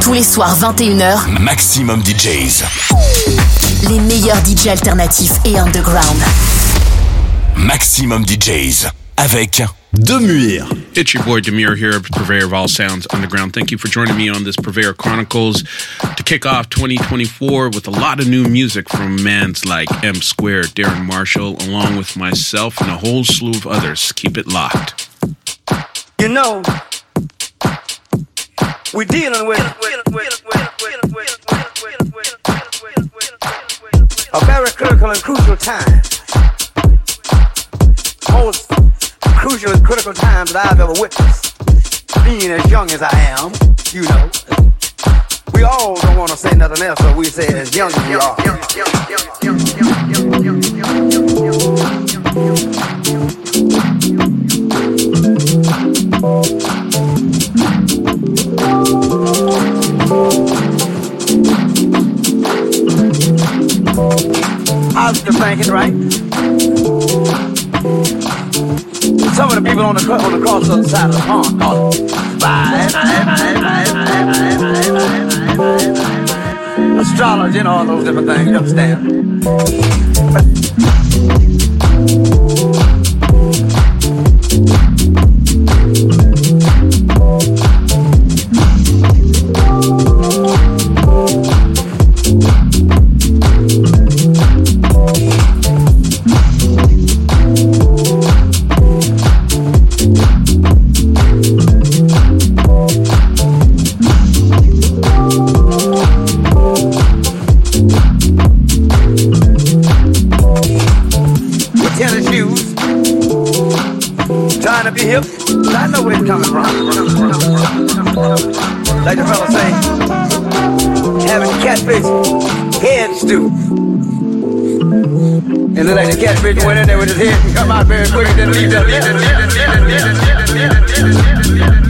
Tous les soirs 21h, Maxximum DJs. Les meilleurs DJs alternatifs et underground. Maxximum DJs avec Demuir. It's your boy Demuir here, purveyor of all sounds underground. Thank you for joining me on this Purveyor Chronicles to kick off 2024 with a lot of new music from mans like M Square, Darren Marshall, along with myself and a whole slew of others. Keep it locked. You know, we're dealing with a very critical and crucial time. Most crucial and critical times that I've ever witnessed. Being as young as I am, you know. We all don't want to say nothing else, so we say as young as we are. Thinking, right? Some of the people on the on the cross other side of the pond astrology and all those different things. You understand? Tennis shoes, trying to be hip. I know where it's coming from. Like the fella say, having catfish head stew. And then like the catfish went in there with his head and come out very quick and then leave that. Leave that, leave that, leave that, leave that, leave that, leave that, leave that,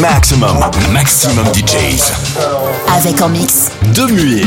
Maximum, maximum DJs. Avec en mix. Deux muets.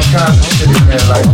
All kinds of shit in there, like,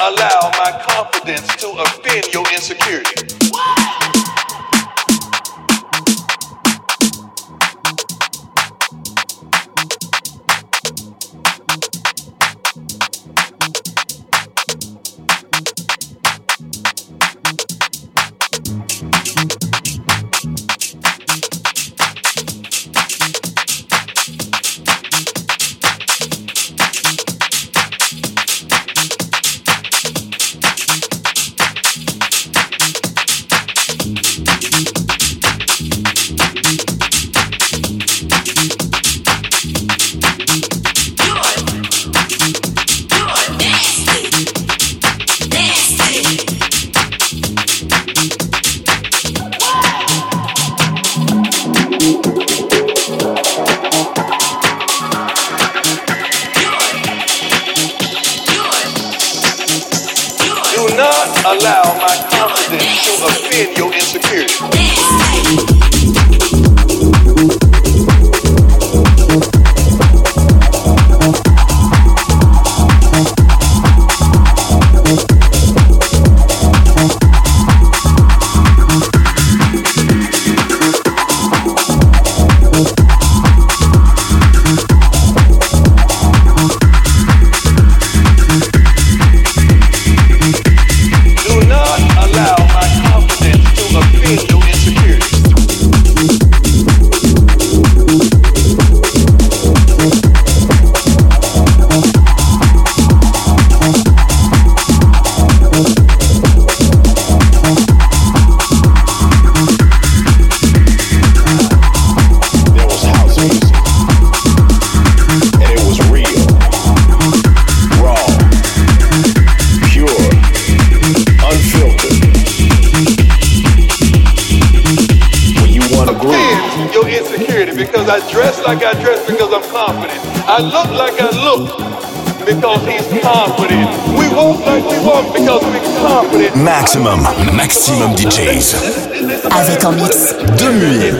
allow my confidence to offend your insecurity. I look like I look because he's confident. We walk like we walk because we're confident. Maxximum, maxximum DJs. Avec en mix Demuir.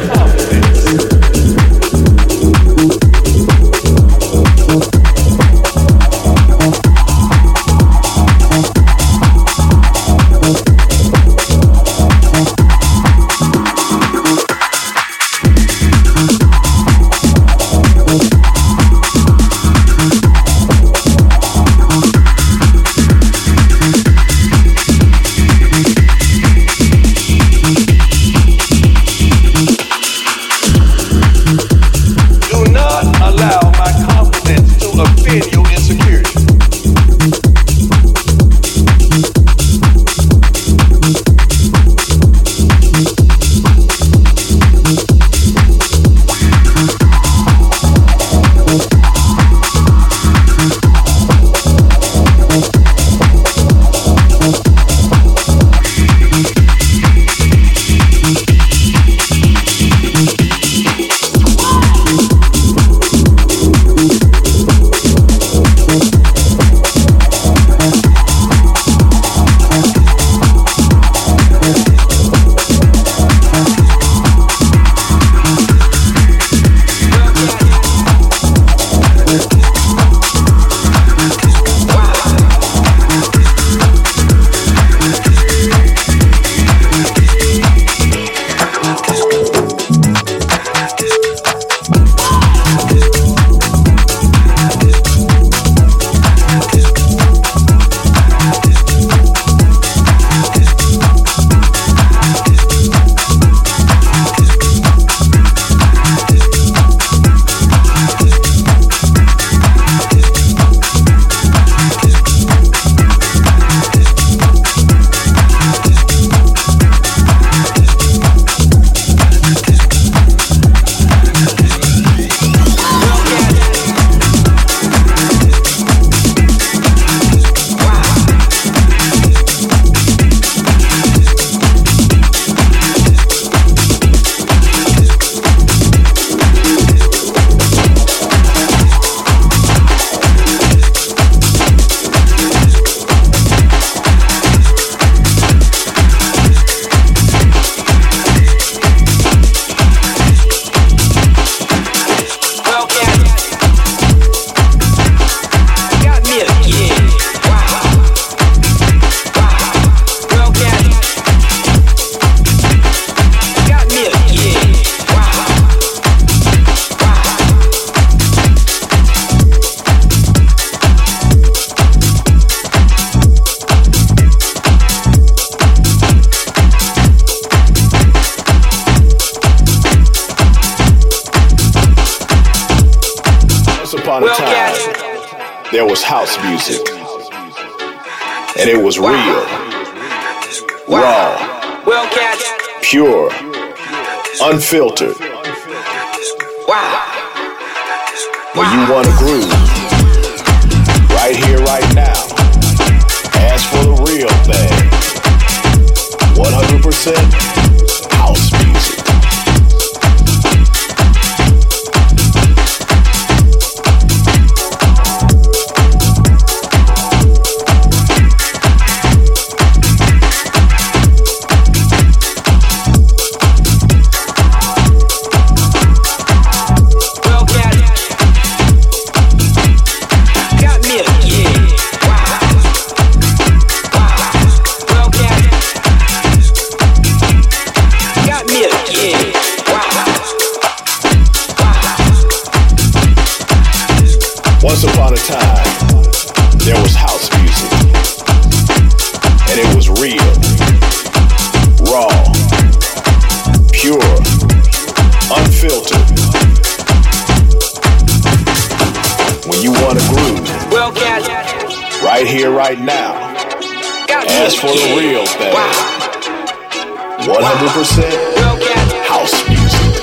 Upon a time, there was house music. And it was real, raw, pure, unfiltered. Wow! When you want to groove, right here, right now, ask for the real thing. 100% right now, ask for the real thing. 100% house music.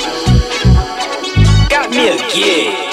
Got me a gig.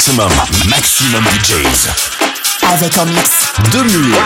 Maximum, maximum DJs. Avec en mix. De Muir.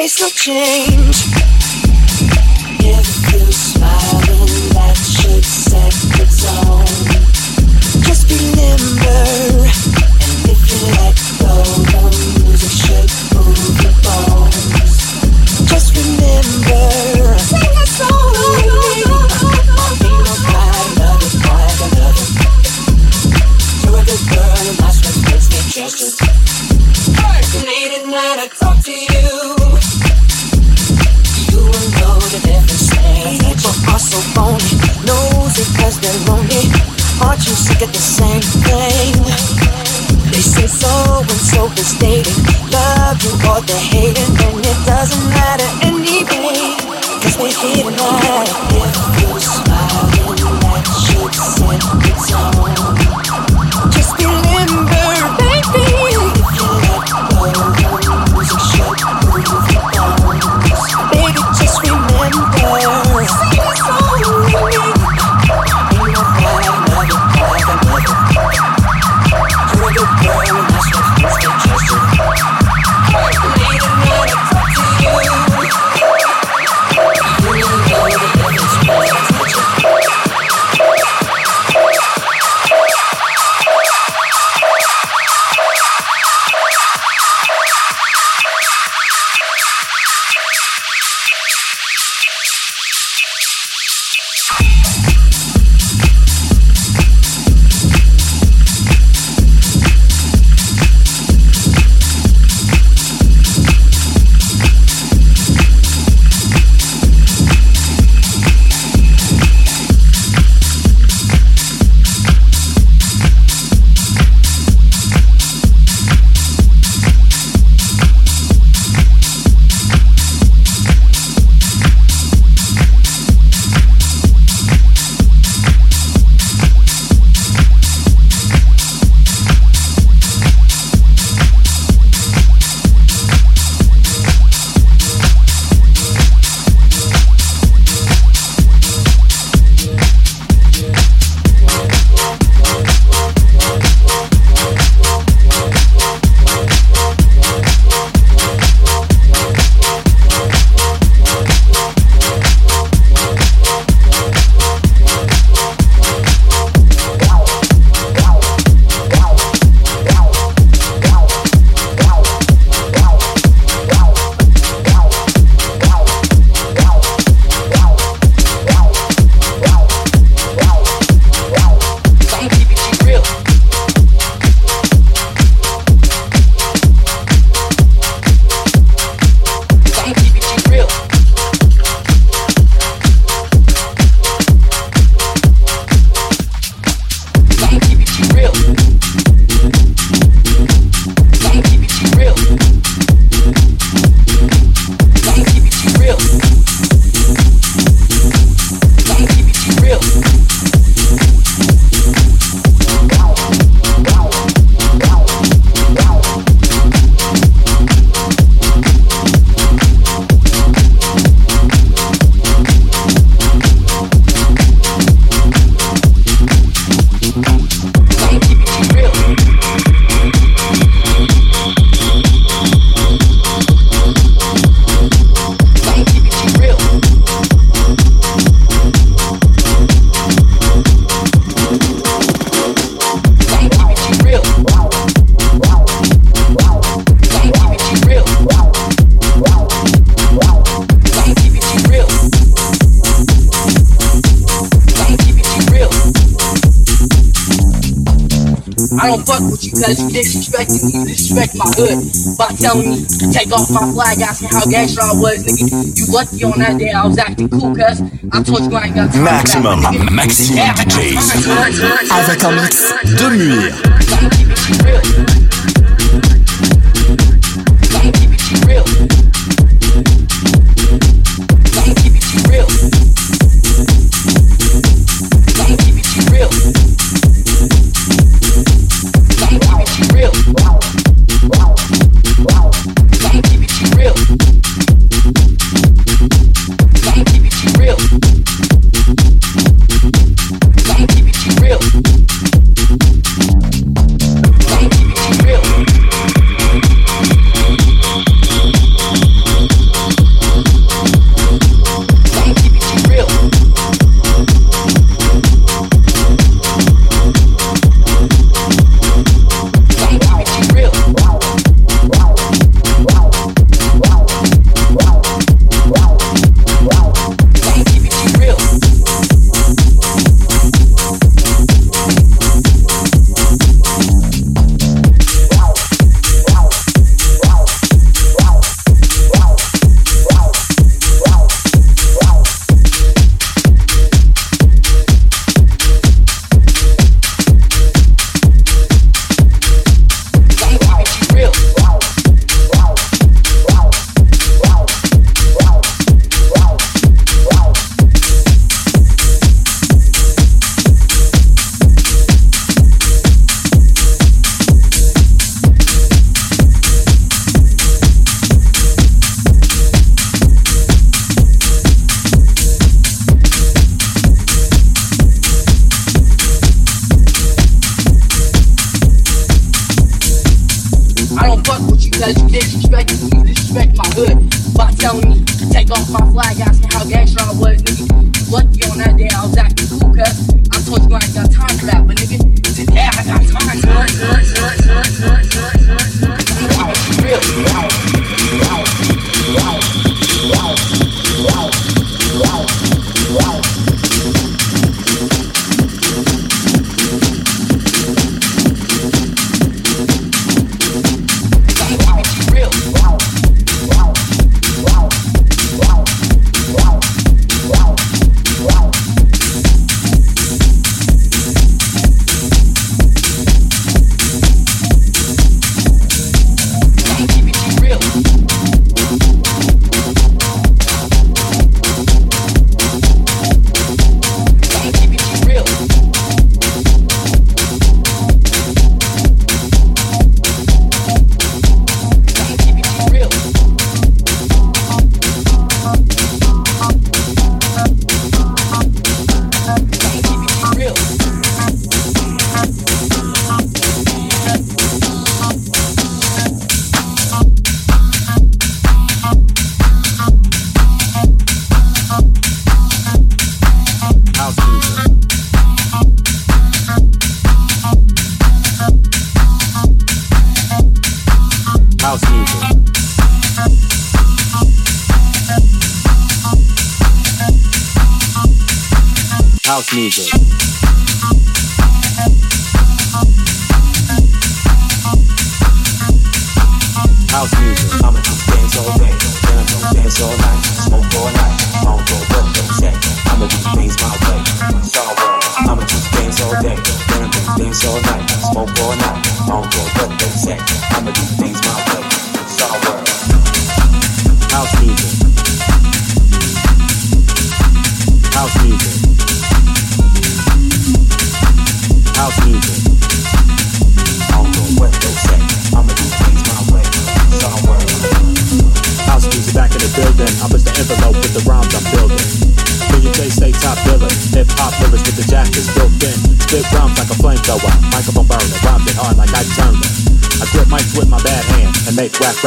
face no change. If you're smiling, that should set the tone. Just be nimble. you judge disrespecting me, disrespect my hood by telling me to take off my flag, asking how gangster I was, nigga. You lucky on that day I was acting cool, cuz I told you I ain't got time Maxximum, maxximum DJs. Avec un mix Demuir.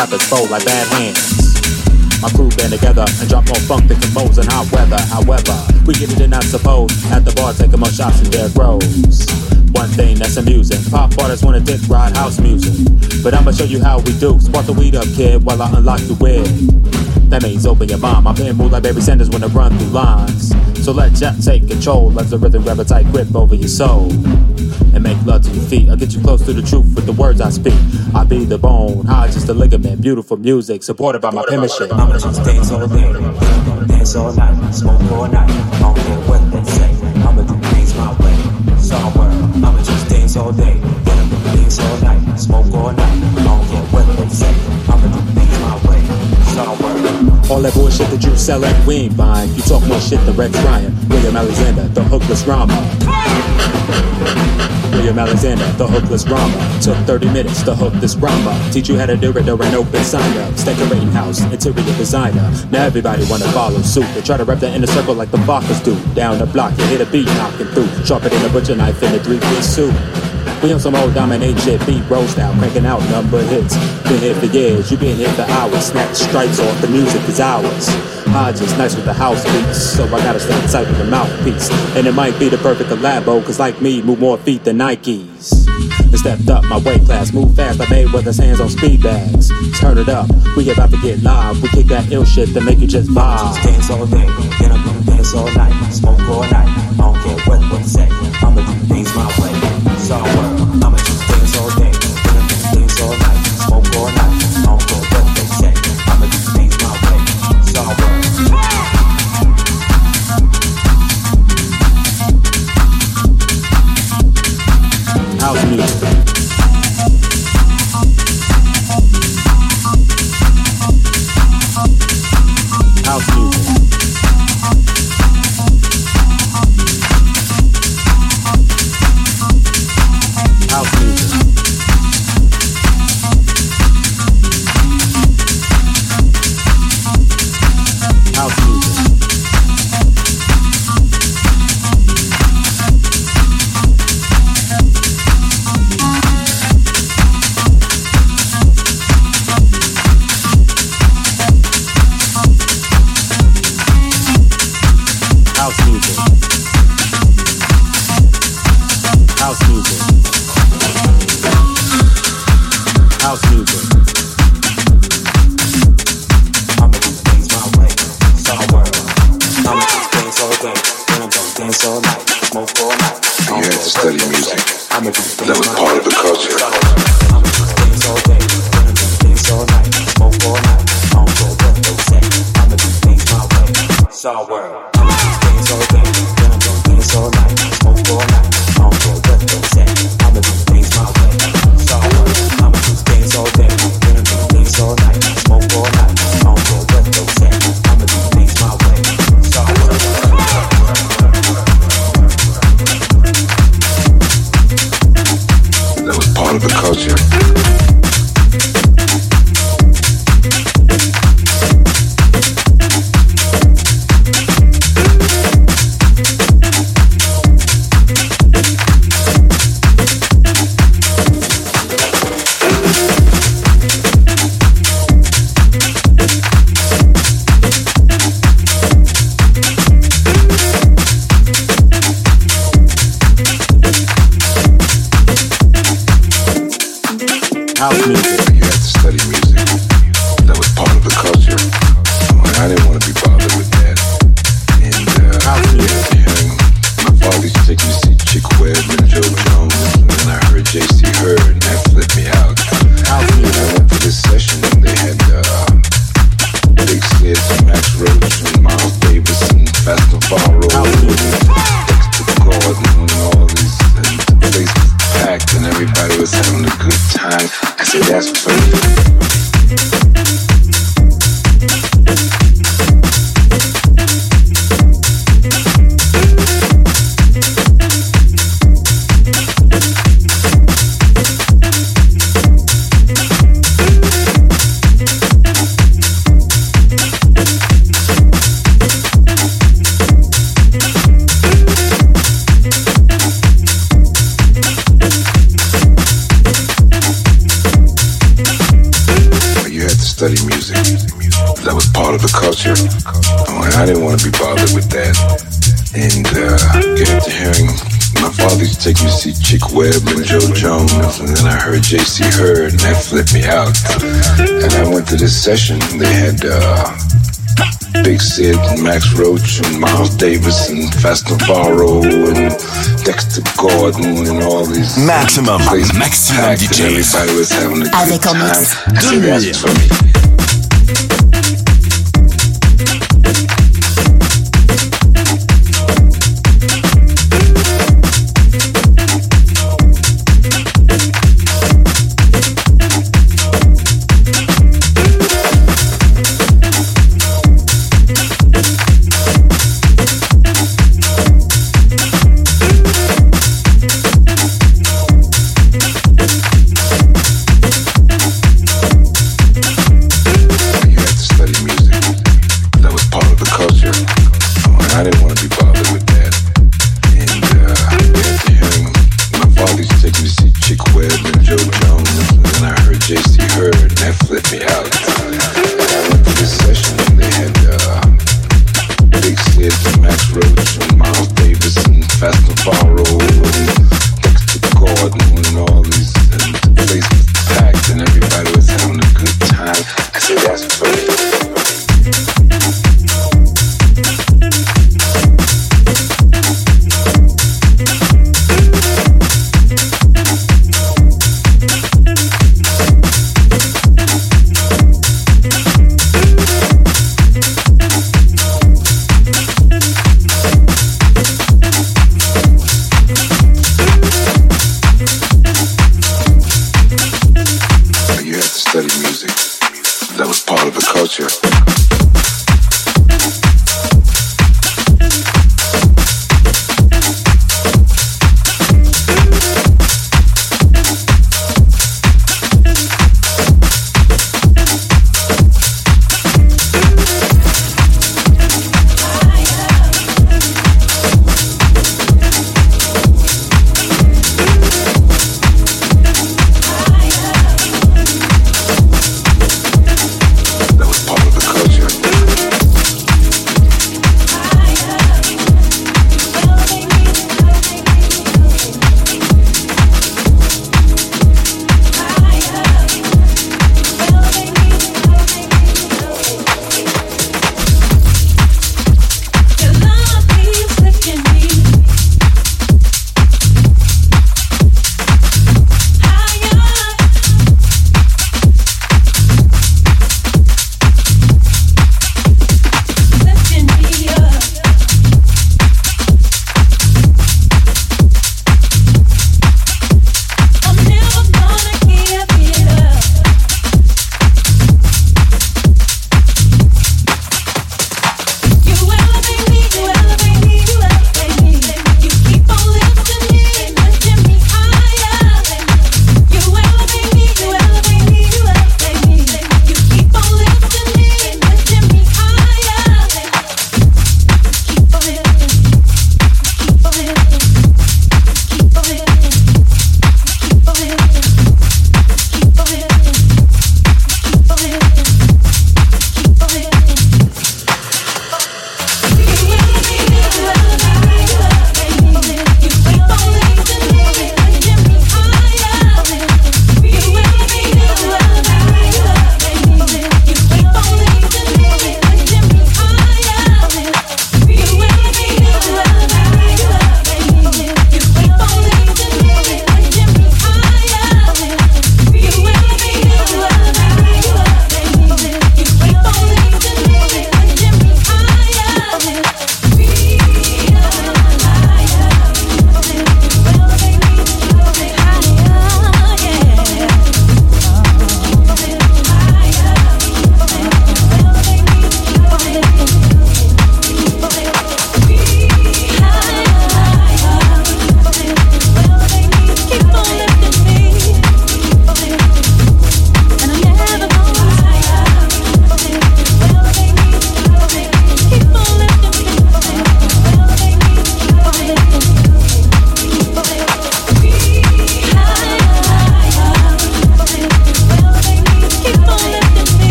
Rappers fold like bad hands. My crew band together and drop more funk than combos in hot weather. However, we get it in, I suppose. At the bar, taking more shots and dead rows. One thing that's amusing, pop artists wanna dick ride house music. But I'ma show you how we do. Spark the weed up, kid, while I unlock the wig. That means open your mind. My pen move like Barry Sanders when I run through lines. So let Jack take control as the rhythm grab a tight grip over your soul and make love to your feet. I'll get you close to the truth with the words I speak. I be the bone, high just the ligament, beautiful music supported by my penmanship. I'ma just dance all day, dance all night, smoke all night. I don't care what they say. I'ma do things my way. World. I'ma just dance all day, dance all night, smoke all night. I don't care what they say. I'ma do things my way. It's all that bullshit that you selling, we ain't buying. You talk more shit than Rex Ryan, William Alexander, the hookless rama. William Alexander, the hookless rama. Took 30 minutes to hook this rama. Teach you how to do it, there ain't open sign up. Decorating house, interior designer. Now everybody wanna follow suit. They try to wrap the inner circle like the Fockers do. Down the block, you hit a beat knocking through. Sharper than a butcher knife in a three-piece suit. We on some old dominate shit, beat roast out, cranking out number hits. Been here for years, you been here for hours. Snatch stripes off, the music is ours. Hodges, nice with the house beats, so I gotta stay inside with the mouthpiece. And it might be the perfect collabo, cause like me, move more feet than Nikes. And stepped up my weight class, move fast, I made with his hands on speed bags. Turn it up, we about to get live. We kick that ill shit to make you just vibe. Just dance all day, get up and dance all night, smoke all night. I don't care what what say. I'ma do things my way. To to see Chick Webb and Joe and then I heard J.C. And that flipped me out. I went to this session, they had uh, Big and Max Roach and Miles Davis and Fats Navarro House and music. Dexter Gordon and all these. And the place was packed, and everybody was having a good time. I said, that's funny. But culture. Oh, and I didn't want to be bothered with that. And uh, get to hearing my father used to take me to see Chick Webb and Joe Jones, and then I heard J.C. Heard, and that flipped me out. And I went to this session. They had uh, Big Sid and Max Roach and Miles Davis and Fats Navarro and Dexter Gordon and all these Maxximum, places maxximum packed, and DJs. Everybody was having a good Avec time. mix. I said, Demuir. that's for me.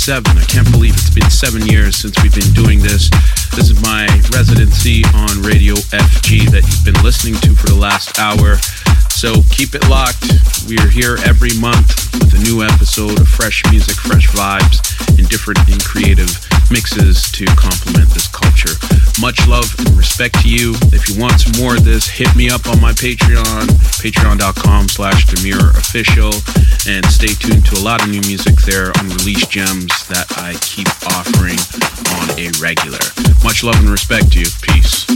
7. I can't believe it's been seven years since we've been doing this. This is my residency on Radio FG that you've been listening to for the last hour. So keep it locked. We are here every month with a new episode of fresh music, fresh vibes, and different and creative mixes to complement this culture. Much love and respect to you. If you want some more of this, hit me up on my Patreon, patreon.com slash Demuir Official, and stay tuned to a lot of new music there on release gems that I keep offering on a regular. Much love and respect to you. Peace.